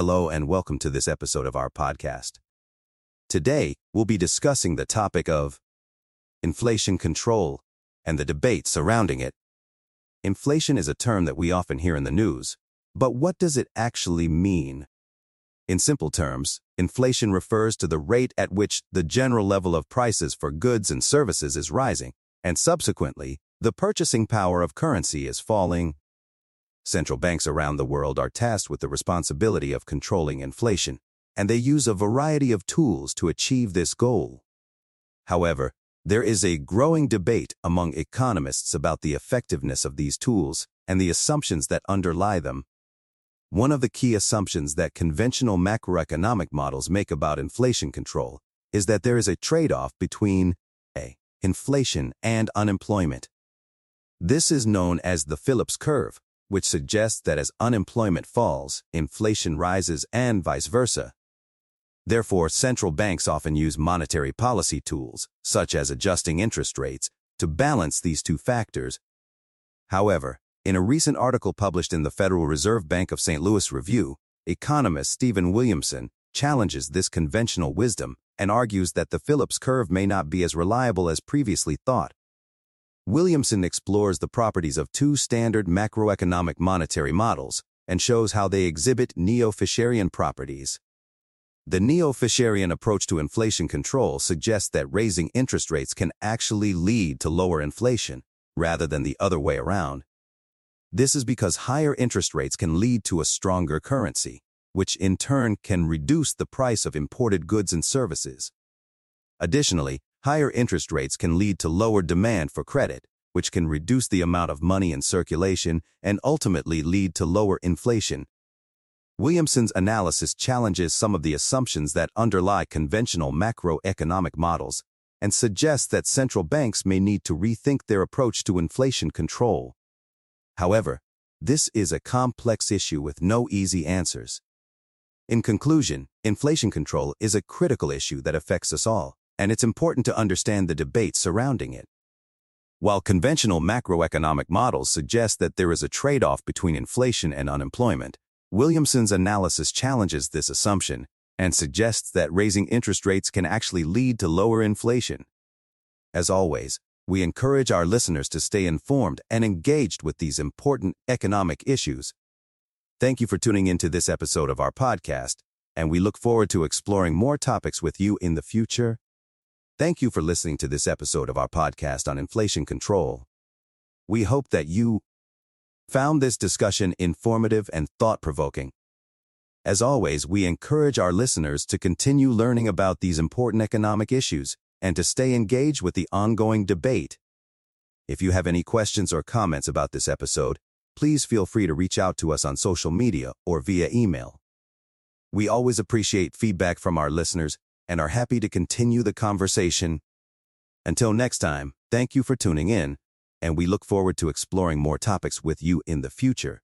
and welcome to this episode of our podcast. Today, we'll be discussing the topic of inflation control and the debate surrounding it. Inflation is a term that we often hear in the news, but what does it actually mean? In simple terms, inflation refers to the rate at which the general level of prices for goods and services is rising, and subsequently, the purchasing power of currency is falling. Central banks around the world are tasked with the responsibility of controlling inflation, and they use a variety of tools to achieve this goal. However, there is a growing debate among economists about the effectiveness of these tools and the assumptions that underlie them. One of the key assumptions that conventional macroeconomic models make about inflation control is that there is a trade-off between a inflation and unemployment. This is known as the Phillips curve, which suggests that as unemployment falls, inflation rises and vice versa. Therefore, central banks often use monetary policy tools, such as adjusting interest rates, to balance these two factors. However, in a recent article published in the Federal Reserve Bank of St. Louis Review, economist Stephen Williamson challenges this conventional wisdom and argues that the Phillips curve may not be as reliable as previously thought. Williamson explores the properties of two standard macroeconomic monetary models and shows how they exhibit neo-Fisherian properties. The neo-Fisherian approach to inflation control suggests that raising interest rates can actually lead to lower inflation, rather than the other way around. This is because higher interest rates can lead to a stronger currency, which in turn can reduce the price of imported goods and services. Additionally, higher interest rates can lead to lower demand for credit, which can reduce the amount of money in circulation and ultimately lead to lower inflation Williamson's analysis challenges some of the assumptions that underlie conventional macroeconomic models and suggests that central banks may need to rethink their approach to inflation control. However, this is a complex issue with no easy answers. In conclusion, inflation control is a critical issue that affects us all, and it's important to understand the debate surrounding it. While conventional macroeconomic models suggest that there is a trade-off between inflation and unemployment, Williamson's analysis challenges this assumption and suggests that raising interest rates can actually lead to lower inflation. As always, we encourage our listeners to stay informed and engaged with these important economic issues. Thank you for tuning into this episode of our podcast, and we look forward to exploring more topics with you in the future. Thank you for listening to this episode of our podcast on inflation control. We hope that you found this discussion informative and thought-provoking. As always, we encourage our listeners to continue learning about these important economic issues and to stay engaged with the ongoing debate. If you have any questions or comments about this episode, please feel free to reach out to us on social media or via email. We always appreciate feedback from our listeners and are happy to continue the conversation. Until next time, thank you for tuning in and we look forward to exploring more topics with you in the future.